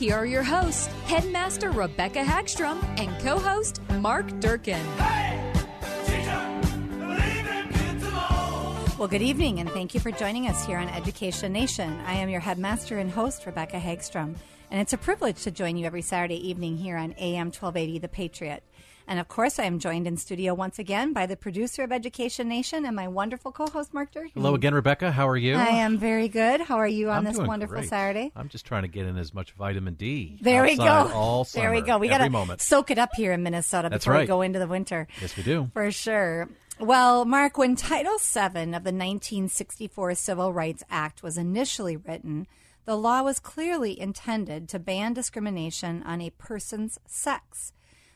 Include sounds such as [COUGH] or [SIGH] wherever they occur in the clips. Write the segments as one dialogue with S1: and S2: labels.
S1: Here are your hosts, Headmaster Rebecca Hagstrom and co host Mark Durkin.
S2: Well, good evening, and thank you for joining us here on Education Nation. I am your headmaster and host, Rebecca Hagstrom, and it's a privilege to join you every Saturday evening here on AM 1280 The Patriot. And of course, I am joined in studio once again by the producer of Education Nation and my wonderful co-host, Mark Durkin.
S3: Hello again, Rebecca. How are you?
S2: I am very good. How are you on
S3: I'm
S2: this wonderful
S3: great.
S2: Saturday?
S3: I'm just trying to get in as much vitamin D.
S2: There we go.
S3: All summer, [LAUGHS]
S2: there we go. We gotta soak it up here in Minnesota
S3: That's
S2: before we go into the winter.
S3: Yes, we do.
S2: For sure. Well, Mark, when Title VII of the 1964 Civil Rights Act was initially written, the law was clearly intended to ban discrimination on a person's sex.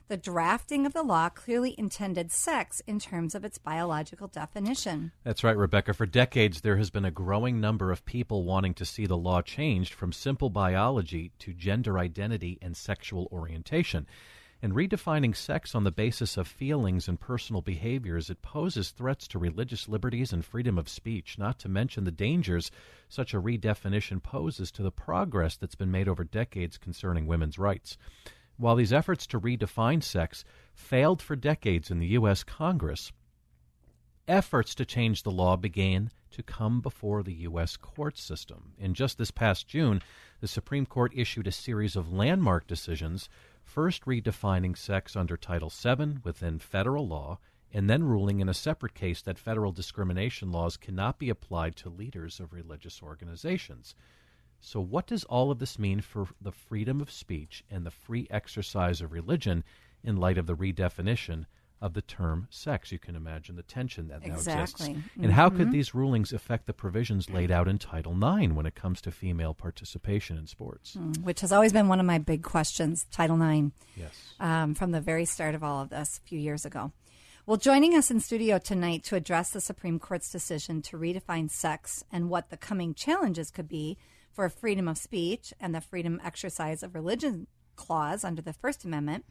S2: The drafting of the law clearly intended sex in terms of its biological definition.
S3: That's right, Rebecca. For decades, there has been a growing number of people wanting to see the law changed from simple biology to gender identity and sexual orientation. And redefining sex on the basis of feelings and personal behaviors, it poses threats to religious liberties and freedom of speech, not to mention the dangers such a redefinition poses to the progress that's been made over decades concerning women's rights. While these efforts to redefine sex failed for decades in the U.S. Congress, efforts to change the law began to come before the U.S. court system. In just this past June, the Supreme Court issued a series of landmark decisions, first redefining sex under Title VII within federal law, and then ruling in a separate case that federal discrimination laws cannot be applied to leaders of religious organizations. So, what does all of this mean for the freedom of speech and the free exercise of religion in light of the redefinition of the term sex? You can imagine the tension that now
S2: Exactly.
S3: exists. And how could these rulings affect the provisions laid out in Title IX when it comes to female participation in sports?
S2: Mm, which has always been one of my big questions, Title IX,
S3: Yes.
S2: um, from the very start of all of this a few years ago. Well, joining us in studio tonight to address the Supreme Court's decision to redefine sex and what the coming challenges could be for freedom of speech and the freedom exercise of religion clause under the First Amendment,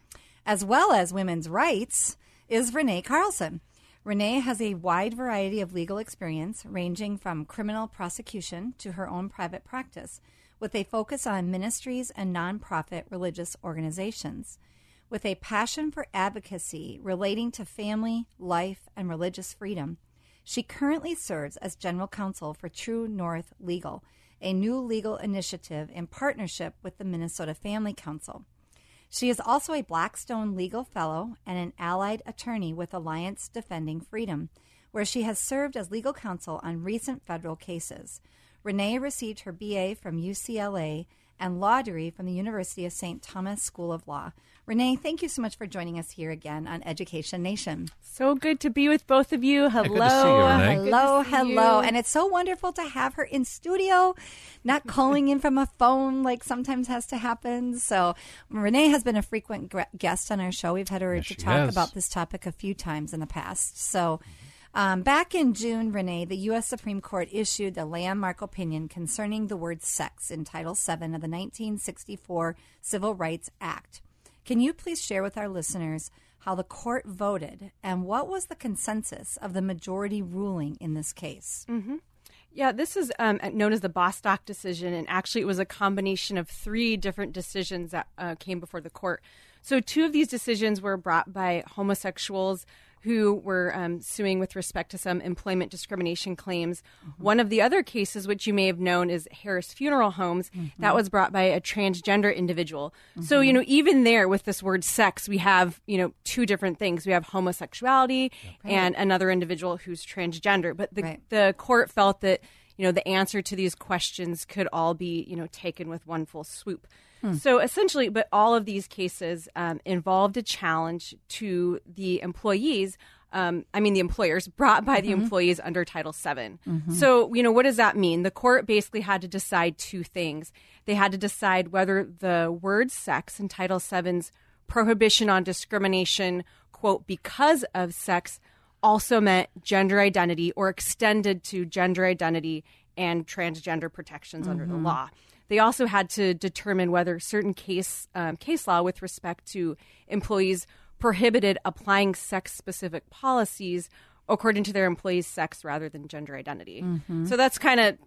S2: as well as women's rights, is Renee Carlson. Renee has a wide variety of legal experience, ranging from criminal prosecution to her own private practice, with a focus on ministries and nonprofit religious organizations. With a passion for advocacy relating to family, life, and religious freedom, she currently serves as general counsel for True North Legal, a new legal initiative in partnership with the Minnesota Family Council. She is also a Blackstone Legal Fellow and an allied attorney with Alliance Defending Freedom, where she has served as legal counsel on recent federal cases. Renee received her BA from UCLA and law degree from the University of St. Thomas School of Law. Renee, thank you so much for joining us here again on Education Nation.
S4: So good to be with both of you. Hello.
S3: good to see you, Renee.
S4: Good
S2: Hello,
S4: to see
S2: hello.
S4: you.
S2: And it's so wonderful to have her in studio, not calling in from a phone like sometimes has to happen. So, Renee has been a frequent guest on our show. We've had her
S3: Yes,
S2: to talk
S3: has.
S2: about this topic a few times in the past. So, um, back in June, Renee, the U.S. Supreme Court issued the landmark opinion concerning the word sex in Title VII of the 1964 Civil Rights Act. Can you please share with our listeners how the court voted and what was the consensus of the majority ruling in this case?
S4: Yeah, this is um, known as the Bostock decision, and actually, it was a combination of three different decisions that uh, came before the court. So, two of these decisions were brought by homosexuals who were um, suing with respect to some employment discrimination claims. Mm-hmm. One of the other cases, which you may have known, is Harris Funeral Homes. Mm-hmm. That was brought by a transgender individual. So, mm-hmm. you know, even there with this word sex, we have, you know, two different things. We have homosexuality and another individual who's transgender. But the,
S2: Right.
S4: the court felt that, you know, the answer to these questions could all be, you know, taken with one full swoop. So essentially, but all of these cases um, involved a challenge to the employees. Um, I mean, the employers brought by the employees under Title VII. So, you know, what does that mean? The court basically had to decide two things. They had to decide whether the word sex in Title VII's prohibition on discrimination, quote, because of sex, also meant gender identity or extended to gender identity and transgender protections under the mm-hmm. law. They also had to determine whether certain case um, case law with respect to employees prohibited applying sex specific policies according to their employees' sex rather than gender identity. Mm-hmm. So that's kind of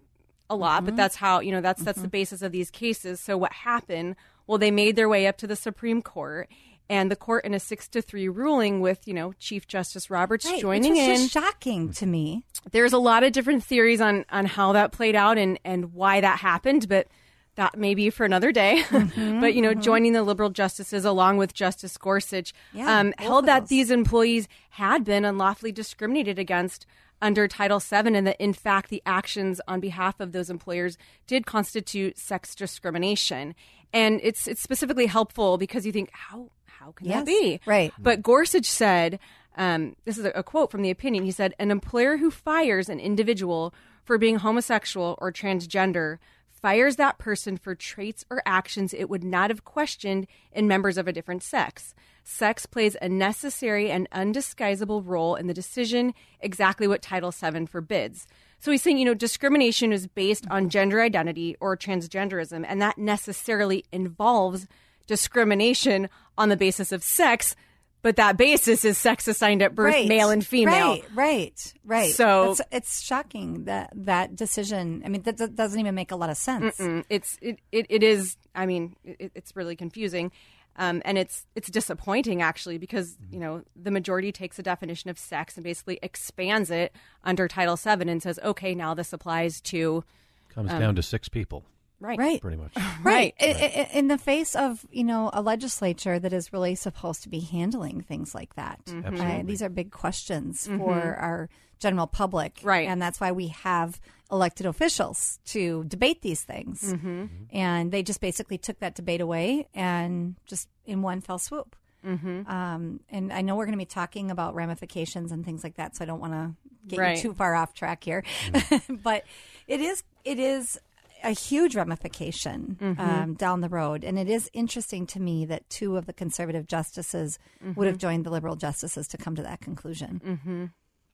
S4: a lot, but mm-hmm. that's how you know that's that's the basis of these cases. So what happened? Well, they made their way up to the Supreme Court, and the court, in a six to three ruling, with you know Chief Justice Roberts
S2: Right,
S4: joining
S2: which was
S4: in,
S2: shocking to me.
S4: there's a lot of different theories on on how that played out and and why that happened, but that may be for another day. [LAUGHS] but you know, joining the liberal justices along with Justice Gorsuch
S2: Yeah,
S4: um, held that these employees had been unlawfully discriminated against under Title VII, and that in fact the actions on behalf of those employers did constitute sex discrimination. And it's it's specifically helpful because you think how how can
S2: Yes,
S4: that be
S2: right.
S4: but Gorsuch said, um, this is a, a quote from the opinion. He said, An employer who fires an individual for being homosexual or transgender fires that person for traits or actions it would not have questioned in members of a different sex. Sex plays a necessary and undisguisable role in the decision, exactly what Title VII forbids. So he's saying, you know, discrimination is based on gender identity or transgenderism, and that necessarily involves discrimination on the basis of sex, but that basis is sex assigned at birth,
S2: right.
S4: male and female.
S2: Right, right, right.
S4: So-
S2: it's, it's shocking that that decision. I mean, that, that doesn't even make a lot of sense.
S4: It's it, it, it is. I mean, it, it's really confusing, um, and it's it's disappointing actually because you know the majority takes a definition of sex and basically expands it under Title VII and says, okay, now this applies to
S3: Comes down to six people,
S4: right,
S2: Right.
S3: pretty much. [LAUGHS]
S2: Right. I- I- In the face of, you know, a legislature that is really supposed to be handling things like that.
S4: Mm-hmm.
S2: Uh, these are big questions for our general public.
S4: Right.
S2: And that's why we have elected officials to debate these things.
S4: Mm-hmm.
S2: And they just basically took that debate away and just in one fell swoop.
S4: Mm-hmm.
S2: Um, and I know we're going to be talking about ramifications and things like that, so I don't want to get
S4: Right.
S2: you too far off track here. [LAUGHS] but it is it is a huge ramification
S4: Mm-hmm.
S2: um, down the road, and it is interesting to me that two of the conservative justices would have joined the liberal justices to come to that conclusion.
S4: Mm-hmm.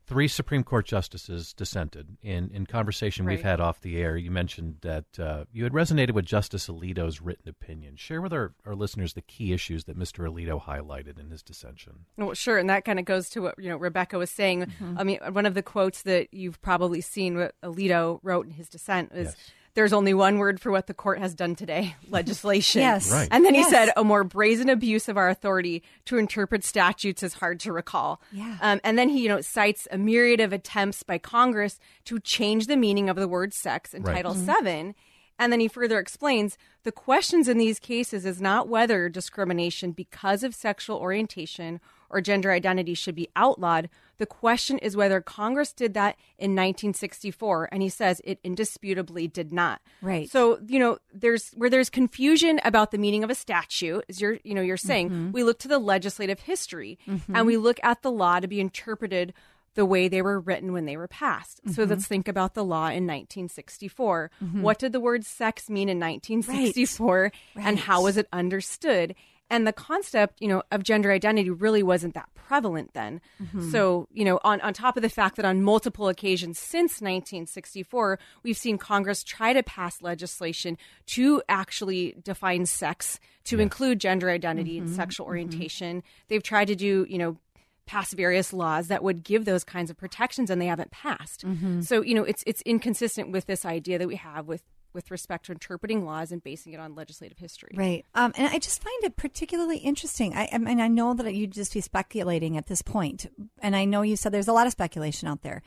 S3: Three Supreme Court justices dissented. In in conversation we've had off the air, you mentioned that uh, you had resonated with Justice Alito's written opinion. Share with our, our listeners the key issues that Mr. Alito highlighted in his dissension.
S4: Well, sure, and that kind of goes to what you know Rebecca was saying. I mean, one of the quotes that you've probably seen what Alito wrote in his dissent is,
S3: Yes.
S4: "There's only one word for what the court has done today: [LAUGHS] legislation."
S2: Yes.
S3: Right.
S4: And then he said, "A more brazen abuse of our authority to interpret statutes is hard to recall."
S2: Yeah.
S4: Um, and then he, you know, cites a myriad of attempts by Congress to change the meaning of the word sex in
S3: Right.
S4: Title VII. And then he further explains the questions in these cases is not whether discrimination because of sexual orientation or gender identity should be outlawed. The question is whether Congress did that in 1964. And he says it indisputably did not.
S2: Right.
S4: So, you know, there's where there's confusion about the meaning of a statute, as you're, you know, you're saying,
S2: Mm-hmm.
S4: we look to the legislative history and we look at the law to be interpreted the way they were written when they were passed.
S2: Mm-hmm.
S4: So let's think about the law in 1964. What did the word sex mean in 1964 and how was it understood? And the concept, you know, of gender identity really wasn't that prevalent then.
S2: Mm-hmm.
S4: So, you know, on, on top of the fact that on multiple occasions since 1964, we've seen Congress try to pass legislation to actually define sex, to include gender identity
S2: Mm-hmm.
S4: and sexual orientation. They've tried to do, you know, pass various laws that would give those kinds of protections and they haven't passed.
S2: Mm-hmm.
S4: So, you know, it's it's inconsistent with this idea that we have with with respect to interpreting laws and basing it on legislative history.
S2: Right. Um, and I just find it particularly interesting. I, I mean, I know that you'd just be speculating at this point, and I know you said there's a lot of speculation out there,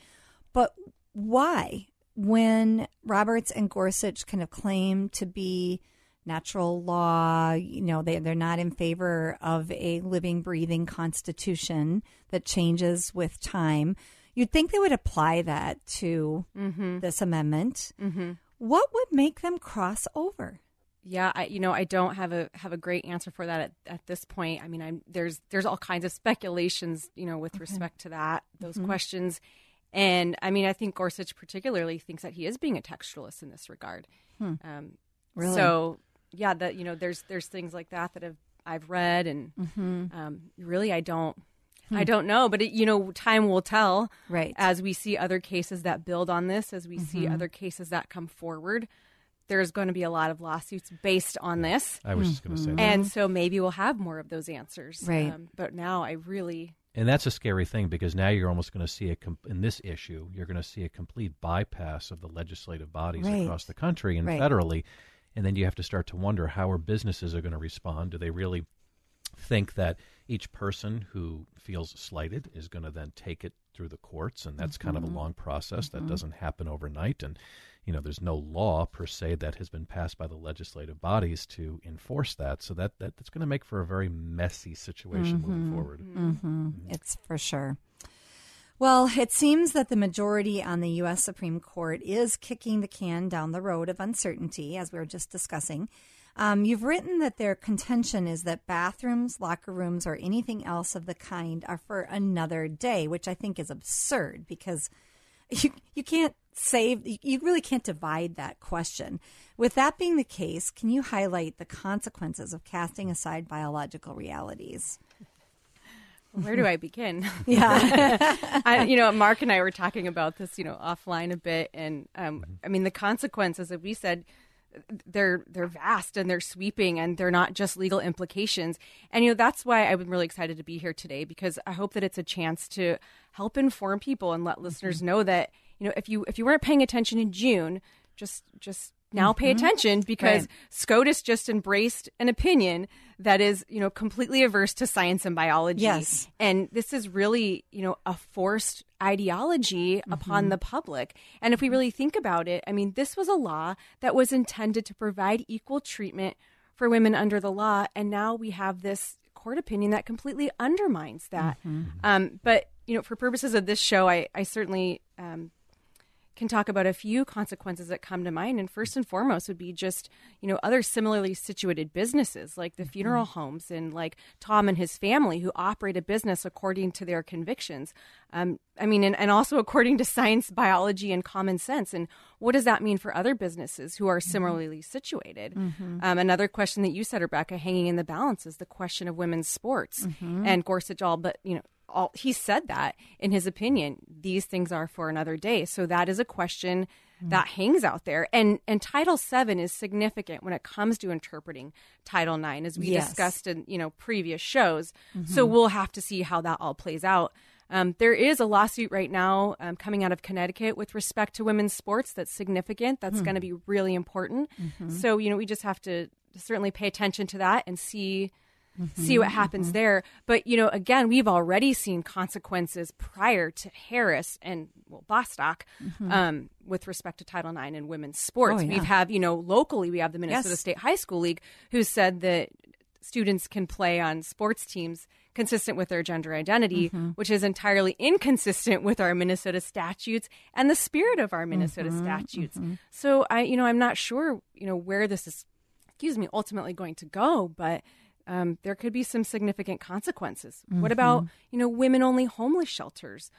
S2: but why, when Roberts and Gorsuch kind of claim to be natural law, you know, they, they're not in favor of a living, breathing constitution that changes with time. You'd think they would apply that to
S4: Mm-hmm.
S2: this amendment. What would make them cross over?
S4: Yeah, I you know I don't have a have a great answer for that at, at this point. I mean, I'm there's there's all kinds of speculations, you know, with respect to that those
S2: Mm-hmm.
S4: questions, and I mean, I think Gorsuch particularly thinks that he is being a textualist in this regard. Um,
S2: Hmm. Really?
S4: So yeah, that you know, there's there's things like that that have I've read, and
S2: Mm-hmm.
S4: um, really, I don't. I don't know, but it, you know, time will tell.
S2: Hmm. Right.
S4: As we see other cases that build on this, as we see
S2: Mm-hmm.
S4: other cases that come forward, there's going to be a lot of lawsuits based on this.
S3: I was just going to say that.
S4: And so maybe we'll have more of those answers.
S2: Mm-hmm. Right.
S4: Um, but now I really,
S3: And that's a scary thing because now you're almost going to see a com- in this issue you're going to see a complete bypass of the legislative bodies
S2: Right.
S3: across the country and
S2: Right.
S3: federally, and then you have to start to wonder how our businesses are going to respond. Do they really think that each person who feels slighted is going to then take it through the courts, and that's kind of a mm-hmm. long process that mm-hmm. doesn't happen overnight, and you know there's no law per se that has been passed by the legislative bodies to enforce that, so that, that that's going to make for a very messy situation moving mm-hmm. forward.
S2: Mm-hmm. It's for sure. Well, it seems that the majority on the U.S. Supreme Court is kicking the can down the road of uncertainty, as we were just discussing. Um, you've written that their contention is that bathrooms, locker rooms, or anything else of the kind are for another day, which I think is absurd because [LAUGHS] you you can't save you really can't divide that question. With that being the case, can you highlight the consequences of casting aside biological realities?
S4: where do I begin? [LAUGHS]
S2: Yeah. [LAUGHS]
S4: I, you know, Mark and I were talking about this, you know, offline a bit, and um, I mean, the consequences, as we said, they're they're vast and they're sweeping, and they're not just legal implications. And you know, that's why I'm really excited to be here today because I hope that it's a chance to help inform people and let listeners mm-hmm. know that you know, if you if you weren't paying attention in June, just just now pay mm-hmm. attention because
S2: Right.
S4: SCOTUS just embraced an opinion that is, you know, completely averse to science and biology.
S2: Yes.
S4: And this is really, you know, a forced ideology upon the public. And if we really think about it, I mean, this was a law that was intended to provide equal treatment for women under the law. And now we have this court opinion that completely undermines that. Um, but, you know, for purposes of this show, I, I certainly um, can talk about a few consequences that come to mind. And first and foremost would be just, you know, other similarly situated businesses like the funeral homes and like Tom and his family who operate a business according to their convictions. Um, I mean, and, and also according to science, biology, and common sense. And what does that mean for other businesses who are similarly situated? Um, another question that you said, Rebecca, hanging in the balance is the question of women's sports. And Gorsuch all but, you know, all he said that in his opinion these things are for another day. So that is a question that hangs out there. And and title 7 is significant when it comes to interpreting title 9 as we
S2: Yes.
S4: discussed in you know previous shows. So we'll have to see how that all plays out. Um, there is a lawsuit right now um, coming out of Connecticut with respect to women's sports that's significant. That's going to be really important. So, you know, we just have to certainly pay attention to that and see Mm-hmm. see what happens mm-hmm. there. But you know, again, we've already seen consequences prior to Harris and well Bostock mm-hmm. um, with respect to Title IX and women's sports.
S2: Oh, yeah.
S4: We've have you know locally we have the Minnesota
S2: Yes.
S4: State High School League who said that students can play on sports teams consistent with their gender identity, which is entirely inconsistent with our Minnesota statutes and the spirit of our Minnesota statutes. So I, you know, I'm not sure, you know, where this is, excuse me, ultimately going to go, but um, there could be some significant consequences. What about, you know, women only homeless shelters?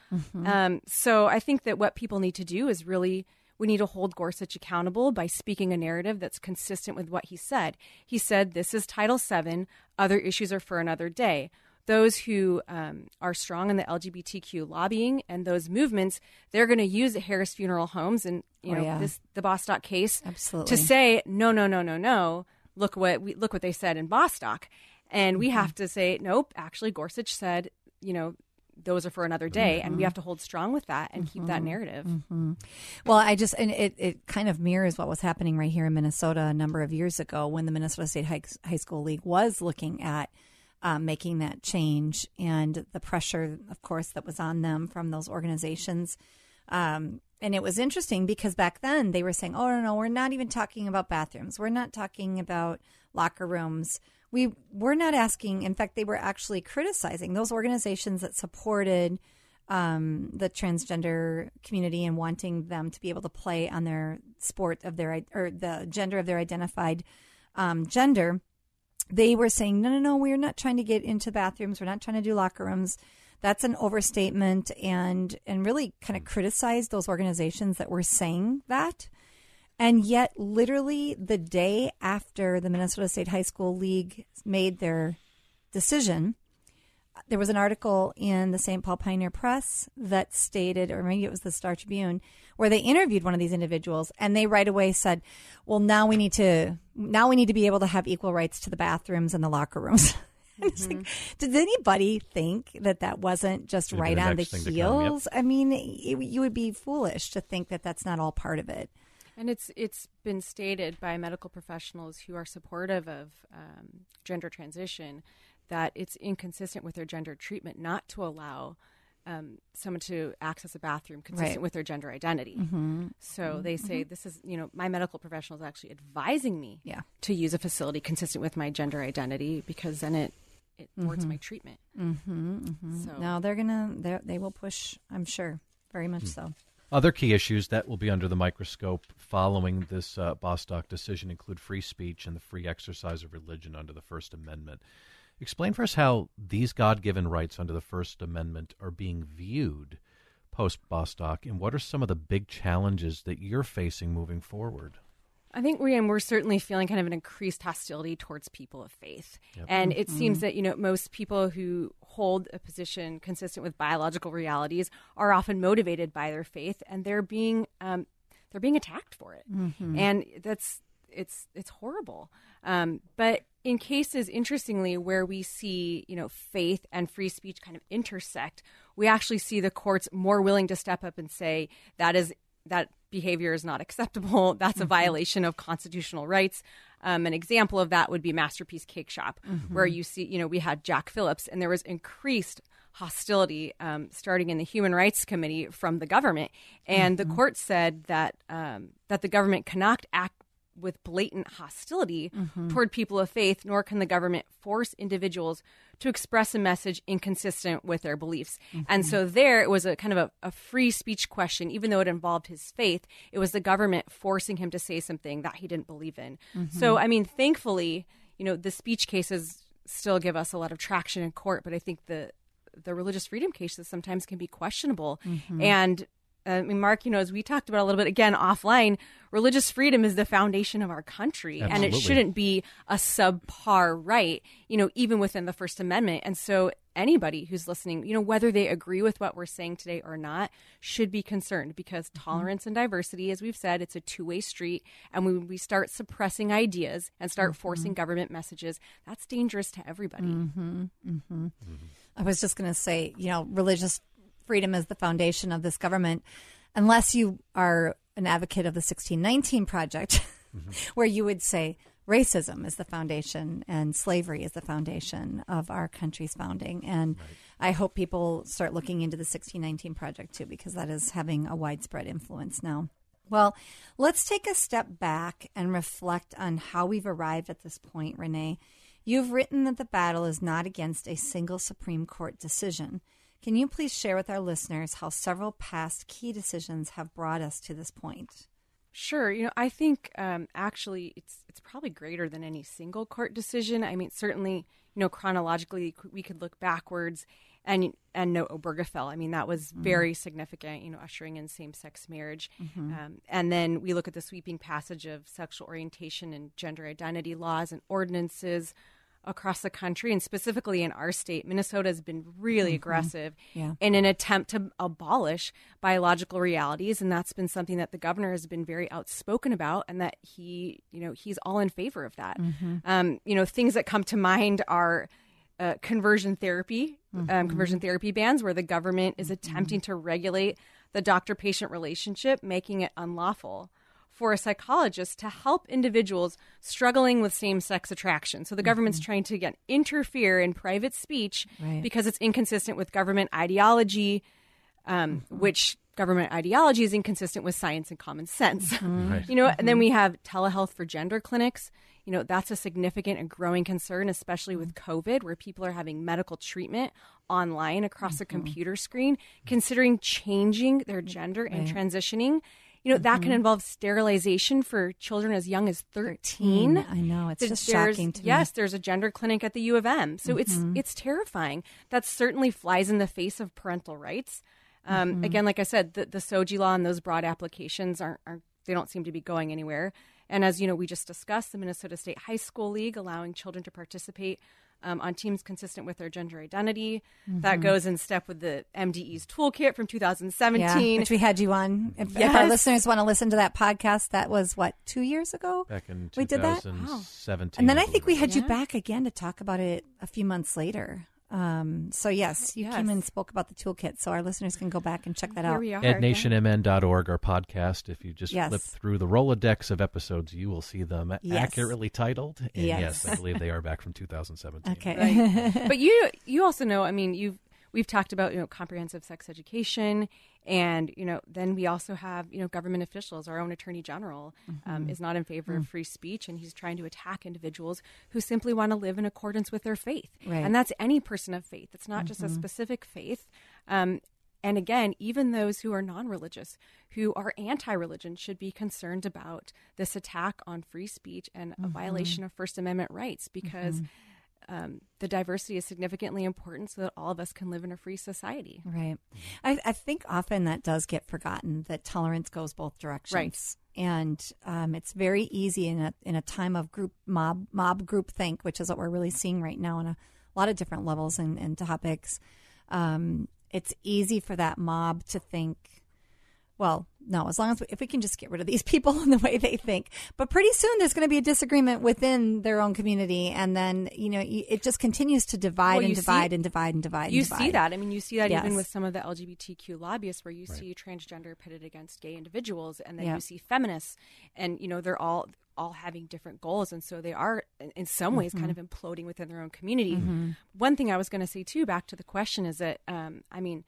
S4: Um, so I think that what people need to do is really we need to hold Gorsuch accountable by speaking a narrative that's consistent with what he said. He said, This is Title VII, other issues are for another day. Those who um, are strong in the LGBTQ lobbying and those movements, they're going to use the Harris Funeral Homes and you
S2: Oh,
S4: know
S2: yeah.
S4: this the Bostock case
S2: Absolutely.
S4: to say no, no, no, no, no. Look what we look what they said in Bostock, and we mm-hmm. have to say nope. Actually, Gorsuch said you know those are for another day, and we mm-hmm. have to hold strong with that and keep that mm-hmm. narrative.
S2: Well, I just and it, it kind of mirrors what was happening right here in Minnesota a number of years ago when the Minnesota State High, High School League was looking at um, making that change and the pressure, of course, that was on them from those organizations. Um, and it was interesting because back then they were saying, "Oh no, no, we're not even talking about bathrooms. We're not talking about locker rooms. We we're not asking. In fact, they were actually criticizing those organizations that supported." um, the transgender community and wanting them to be able to play on their sport of their or the gender of their identified um, gender. They were saying, no, no, no, we're not trying to get into bathrooms. We're not trying to do locker rooms. That's an overstatement, and and really kind of hmm. criticized those organizations that were saying that. And yet, literally the day after the Minnesota State High School League made their decision, there was an article in the St. Paul Pioneer Press that stated, or maybe it was the Star Tribune, where they interviewed one of these individuals, and they right away said, "Well, now we need to now we need to be able to have equal rights to the bathrooms and the locker rooms." [LAUGHS] And [LAUGHS] it's like, did anybody think that that wasn't just
S3: Should've
S2: right
S3: the
S2: on the
S3: next thing to come, yep.
S2: heels? I mean, it, you would be foolish to think that that's not all part of it.
S4: And it's it's been stated by medical professionals who are supportive of um, gender transition that it's inconsistent with their gender treatment not to allow um, someone to access a bathroom consistent
S2: Right.
S4: with their gender identity. So they say this is you know my medical professional is actually advising me
S2: Yeah.
S4: to use a facility consistent with my gender identity because then it it thwarts my treatment. Mm-hmm, So
S2: No, they're gonna they they will push. I'm sure, very much so.
S3: Other key issues that will be under the microscope following this uh, Bostock decision include free speech and the free exercise of religion under the First Amendment. Explain for us how these God given rights under the First Amendment are being viewed post Bostock, and what are some of the big challenges that you're facing moving forward?
S4: I think we and we're certainly feeling kind of an increased hostility towards people of faith, and it seems that you know most people who hold a position consistent with biological realities are often motivated by their faith, and they're being um, they're being attacked for it, and that's it's it's horrible. Um, but in cases, interestingly, where we see you know faith and free speech kind of intersect, we actually see the courts more willing to step up and say that is that behavior is not acceptable. [LAUGHS] That's a violation of constitutional rights. Um, an example of that would be Masterpiece Cake Shop, where you see, you know, we had Jack Phillips, and there was increased hostility um, starting in the Human Rights Committee from the government, and the court said that um, that the government cannot act with blatant hostility mm-hmm. toward people of faith, nor can the government force individuals to express a message inconsistent with their beliefs. And mm-hmm. so there it was a kind of a, a free speech question, even though it involved his faith, it was the government forcing him to say something that he didn't believe in. So, mm-hmm. I mean, thankfully, you know, the speech cases still give us a lot of traction in court, but I think the the religious freedom cases sometimes can be questionable. And uh, I mean, Mark, you know, as we talked about a little bit again offline, religious freedom is the foundation of our country, and it shouldn't be a subpar right, you know, even within the First Amendment. And so, anybody who's listening, you know, whether they agree with what we're saying today or not, should be concerned because mm-hmm. tolerance and diversity, as we've said, it's a two way street. And when we start suppressing ideas and start mm-hmm. forcing government messages, that's dangerous to everybody. Mm-hmm.
S2: I was just going to say, you know, religious freedom is the foundation of this government, unless you are an advocate of the 1619 Project, [LAUGHS] where you would say racism is the foundation and slavery is the foundation of our country's founding. And I hope people start looking into the 1619 Project too, because that is having a widespread influence now. Well, let's take a step back and reflect on how we've arrived at this point, Renee. You've written that the battle is not against a single Supreme Court decision. Can you please share with our listeners how several past key decisions have brought us to this point?
S4: Sure. You know, I think um, actually it's it's probably greater than any single court decision. I mean, certainly, you know, chronologically we could look backwards and and know Obergefell. I mean, that was very significant. You know, ushering in same sex marriage, um, and then we look at the sweeping passage of sexual orientation and gender identity laws and ordinances across the country and specifically in our state minnesota has been really aggressive
S2: Yeah.
S4: in an attempt to abolish biological realities and that's been something that the governor has been very outspoken about and that he you know he's all in favor of that. Um, you know things that come to mind are uh, conversion therapy um, conversion therapy bans, where the government is attempting to regulate the doctor patient relationship, making it unlawful for a psychologist to help individuals struggling with same sex attraction. So the mm-hmm. government's trying to again interfere in private speech
S2: Right.
S4: because it's inconsistent with government ideology, um, mm-hmm. which government ideology is inconsistent with science and common sense. Mm-hmm. [LAUGHS] You know, and then we have telehealth for gender clinics. You know, that's a significant and growing concern, especially with COVID, where people are having medical treatment online across a computer screen, considering changing their gender and transitioning. You know, that can mm-hmm. involve sterilization for children as young as 13.
S2: Mm, I know it's
S4: There's-
S2: just shocking to
S4: yes,
S2: me.
S4: there's a gender clinic at the U of M. So it's mm-hmm. it's terrifying. That certainly flies in the face of parental rights. Um, mm-hmm. Again, like I said, the, the SOGI law and those broad applications aren't, aren't they don't seem to be going anywhere. And as you know, we just discussed the Minnesota State High School League allowing children to participate um, on teams consistent with their gender identity. That goes in step with the MDE's toolkit from 2017.
S2: Yeah, which we had you on. If, if our listeners want to listen to that podcast, that was what two years ago.
S3: Back in
S2: we did that,
S3: 2017.
S2: and then I think we
S3: believe.
S2: had you back again to talk about it a few months later. Um, so yes, you came and spoke about the toolkit, so our listeners can go back and check that
S4: Here
S2: out.
S4: we are.
S3: EdNationMN.org, our podcast. If you just
S2: Yes.
S3: flip through the Rolodex of episodes, you will see them
S2: Yes.
S3: accurately titled. And
S2: Yes.
S3: yes. I believe they are back from 2017. [LAUGHS]
S2: Okay. [LAUGHS]
S4: but you you also know i mean you've we've talked about you know comprehensive sex education and you know then we also have you know government officials our own attorney general
S2: Mm-hmm.
S4: um, is not in favor
S2: Mm.
S4: of free speech and he's trying to attack individuals who simply want to live in accordance with their faith
S2: Right. Mm-hmm.
S4: and that's any person of faith it's not just a specific faith um, and again, even those who are non religious, who are anti religion, should be concerned about this attack on free speech and
S2: Mm-hmm.
S4: a violation of First Amendment rights because um, the diversity is significantly important so that all of us can live in a free society.
S2: Right. I, I think often that does get forgotten that tolerance goes both directions.
S4: Right.
S2: And um, it's very easy in a in a time of group mob mob group think, which is what we're really seeing right now on a lot of different levels and, and topics. Um, it's easy for that mob to think, well, no, as long as we, if we can just get rid of these [LAUGHS] people and the way they think. But pretty soon there's going to be a disagreement within their own community, and then you know it just continues to divide
S4: Well,
S2: and
S4: you see-
S2: divide and divide and divide.
S4: You
S2: and divide.
S4: see that. I mean, you see that even with some of the LGBTQ lobbyists where you see transgender pitted against gay individuals and then
S2: Yeah.
S4: you see feminists and, you know, they're all all having different goals and so they are in- in some ways kind
S2: Mm-hmm.
S4: of imploding within their own community. One thing I was going to say too back to the question is that um, I mean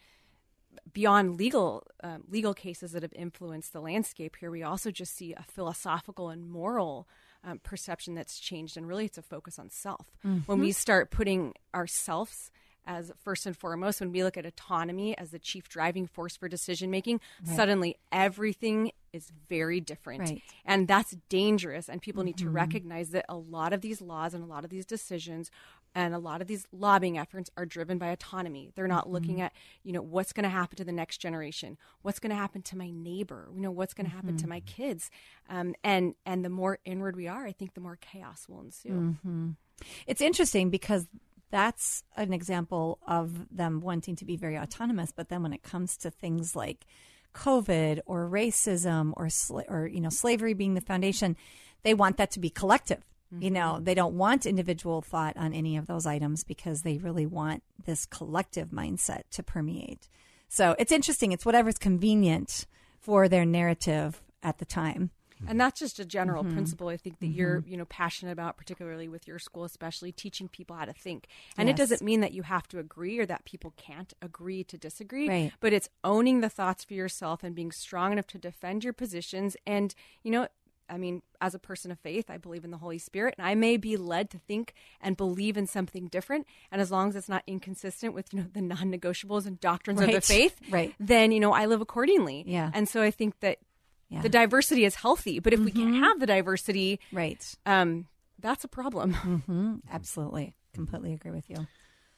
S4: beyond legal um, legal cases that have influenced the landscape here, we also just see a philosophical and moral um, perception that's changed, and really, it's a focus on self. When we start putting ourselves as first and foremost, when we look at autonomy as the chief driving force for decision making, suddenly everything is very different,
S2: Right.
S4: and that's dangerous. And people need to recognize that a lot of these laws and a lot of these decisions and a lot of these lobbying efforts are driven by autonomy. They're not mm-hmm. looking at, you know, what's going to happen to the next generation, what's going to happen to my neighbor, you know, what's going to happen to mm-hmm. my kids, um, and and the more inward we are, I think the more chaos will ensue. Mm-hmm.
S2: It's interesting because that's an example of them wanting to be very autonomous. But then when it comes to things like COVID or racism or sla- or you know slavery being the foundation, they want that to be collective. You know, mm-hmm. they don't want individual thought on any of those items because they really want this collective mindset to permeate. So it's interesting. It's whatever's convenient for their narrative at the time.
S4: And that's just a general mm-hmm. principle I think that mm-hmm. you're, you know, passionate about particularly with your school especially teaching people how to think. And it doesn't mean that you have to agree or that people can't agree to disagree,
S2: Right.
S4: but it's owning the thoughts for yourself and being strong enough to defend your positions and, you know, I mean, as a person of faith, I believe in the Holy Spirit, and I may be led to think and believe in something different. And as long as it's not inconsistent with, you know, the non-negotiables and doctrines of the faith,
S2: Right.
S4: then you know I live accordingly.
S2: Yeah.
S4: And so I think that
S2: Yeah. Mm-hmm.
S4: the diversity is healthy, but if we can't have the diversity,
S2: Right.
S4: um, that's a problem. [LAUGHS]
S2: hmm Absolutely. Completely agree with you.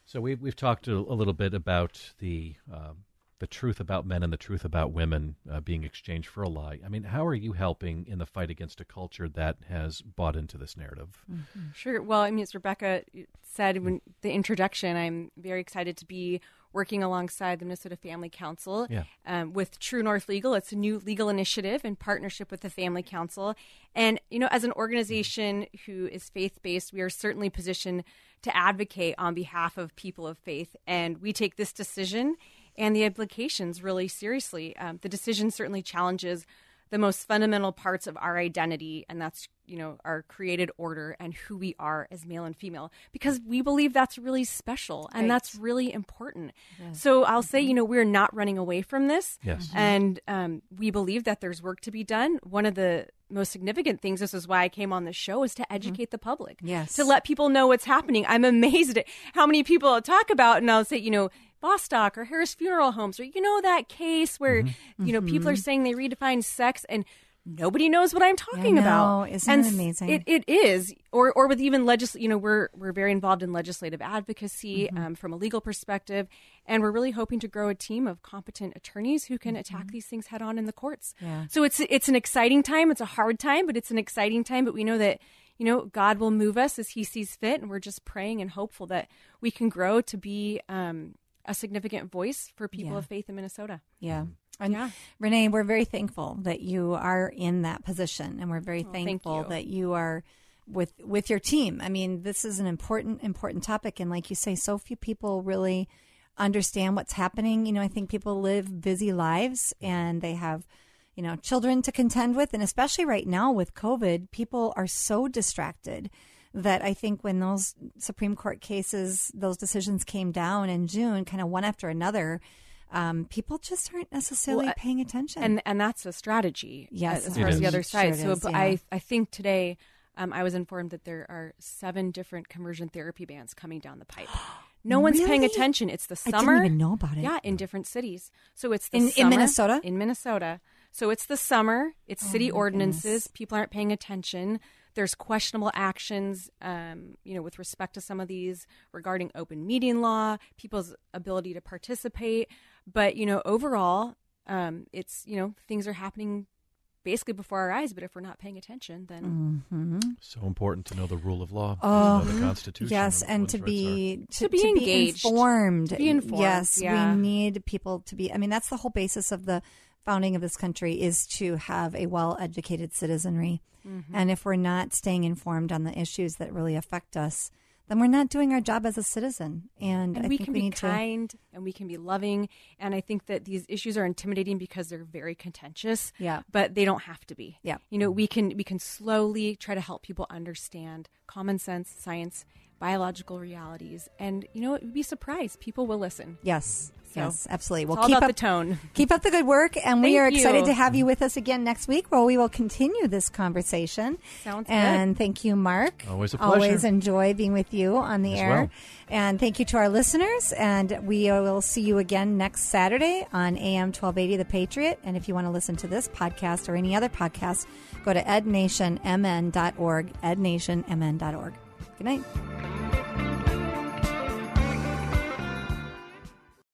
S3: So we've we've talked a, a little bit about the um, the truth about men and the truth about women uh, being exchanged for a lie. I mean, how are you helping in the fight against a culture that has bought into this narrative?
S4: Sure. Well, I mean, as Rebecca said when the introduction, I'm very excited to be working alongside the Minnesota Family Council
S3: Yeah.
S4: um, with True North Legal. It's a new legal initiative in partnership with the Family Council. And, you know, as an organization who is faith based, we are certainly positioned to advocate on behalf of people of faith. And we take this decision and the implications really seriously. Um, the decision certainly challenges the most fundamental parts of our identity, and that's you know our created order and who we are as male and female, because we believe that's really special and
S2: Right.
S4: that's really important. So I'll say, you know, we're not running away from this,
S3: Yes.
S4: and um, we believe that there's work to be done. One of the most significant things, this is why I came on the show, is to educate the public,
S2: Yes.
S4: to let people know what's happening. I'm amazed at how many people I'll talk about, and I'll say, you know. Bostock or Harris Funeral Homes, or you know that case where you know people are saying they redefine sex, and nobody knows what I'm talking
S2: know.
S4: about.
S2: Isn't
S4: and
S2: it amazing?
S4: It, it is, or or with even legis. You know, we're we're very involved in legislative advocacy
S2: Mm-hmm.
S4: um, from a legal perspective, and we're really hoping to grow a team of competent attorneys who can attack these things head on in the courts.
S2: Mm-hmm. Yeah.
S4: So it's it's an exciting time. It's a hard time, but it's an exciting time. But we know that you know God will move us as He sees fit, and we're just praying and hopeful that we can grow to be um, a significant voice for people
S2: Yeah.
S4: of faith in Minnesota.
S2: Yeah. Mm-hmm. And
S4: Yeah.
S2: Renee, we're very thankful that you are in that position, and we're very oh,
S4: thank
S2: thankful
S4: you.
S2: that you are with with your team. I mean, this is an important important topic, and like you say, so few people really understand what's happening. You know, I think people live busy lives, mm-hmm. and they have you know children to contend with, and especially right now with COVID, people are so distracted that I think when those Supreme Court cases, those decisions came down in June, kind of one after another, um, people just aren't necessarily
S4: Well, uh,
S2: paying attention.
S4: and and that's a strategy.
S2: Yes,
S4: uh, as
S2: it
S4: far as the other side.
S2: it
S4: so
S2: is, yeah.
S4: I I think today. Um, I was informed that there are seven different conversion therapy bans coming down the pipe. [GASPS] No one's paying attention. It's the
S2: I didn't
S4: summer.
S2: even know about it.
S4: Yeah, in different cities. So it's the
S2: In- in
S4: summer-
S2: Minnesota?
S4: In Minnesota. So it's the summer. It's city
S2: Oh my
S4: ordinances.
S2: goodness.
S4: People aren't paying attention. There's questionable actions, um, you know, with respect to some of these regarding open meeting law, people's ability to participate. But you know, overall, um, it's you know things are happening basically before our eyes. But if we're not paying attention, then
S3: So important to know the rule of law,
S2: Oh,
S3: know the Constitution.
S2: Yes,
S3: what
S2: and
S3: one's
S2: to
S3: rights
S2: be to,
S4: To be engaged.
S2: informed.
S4: To be informed,
S2: Yes,
S4: yeah.
S2: we need people to be. I mean, that's the whole basis of the founding of this country is to have a well-educated citizenry.
S4: Mm-hmm.
S2: And if we're not staying informed on the issues that really affect us, then we're not doing our job as a citizen. And,
S4: and
S2: I
S4: we
S2: think
S4: can
S2: we
S4: be
S2: need to.
S4: kind and we can be loving and i think that these issues are intimidating because they're very contentious
S2: Yeah.
S4: but they don't have to be
S2: Yeah.
S4: you know we can we can slowly try to help people understand common sense science biological realities and you know you'd be surprised people will listen
S2: Yes.
S4: So,
S2: yes, absolutely. Well,
S4: it's all
S2: keep
S4: about
S2: up
S4: the tone [LAUGHS]
S2: Keep up the good work, and we
S4: Thank
S2: are excited
S4: you.
S2: to have you with us again next week, where we will continue this conversation.
S4: Sounds good.
S2: And thank you, Mark.
S3: Always a pleasure.
S2: Always enjoy being with you on the
S3: As
S2: air.
S3: well.
S2: And thank you to our listeners. And we will see you again next Saturday on AM 1280 The Patriot. And if you want to listen to this podcast or any other podcast, go to ednationmn.org, ednationmn.org. Good night.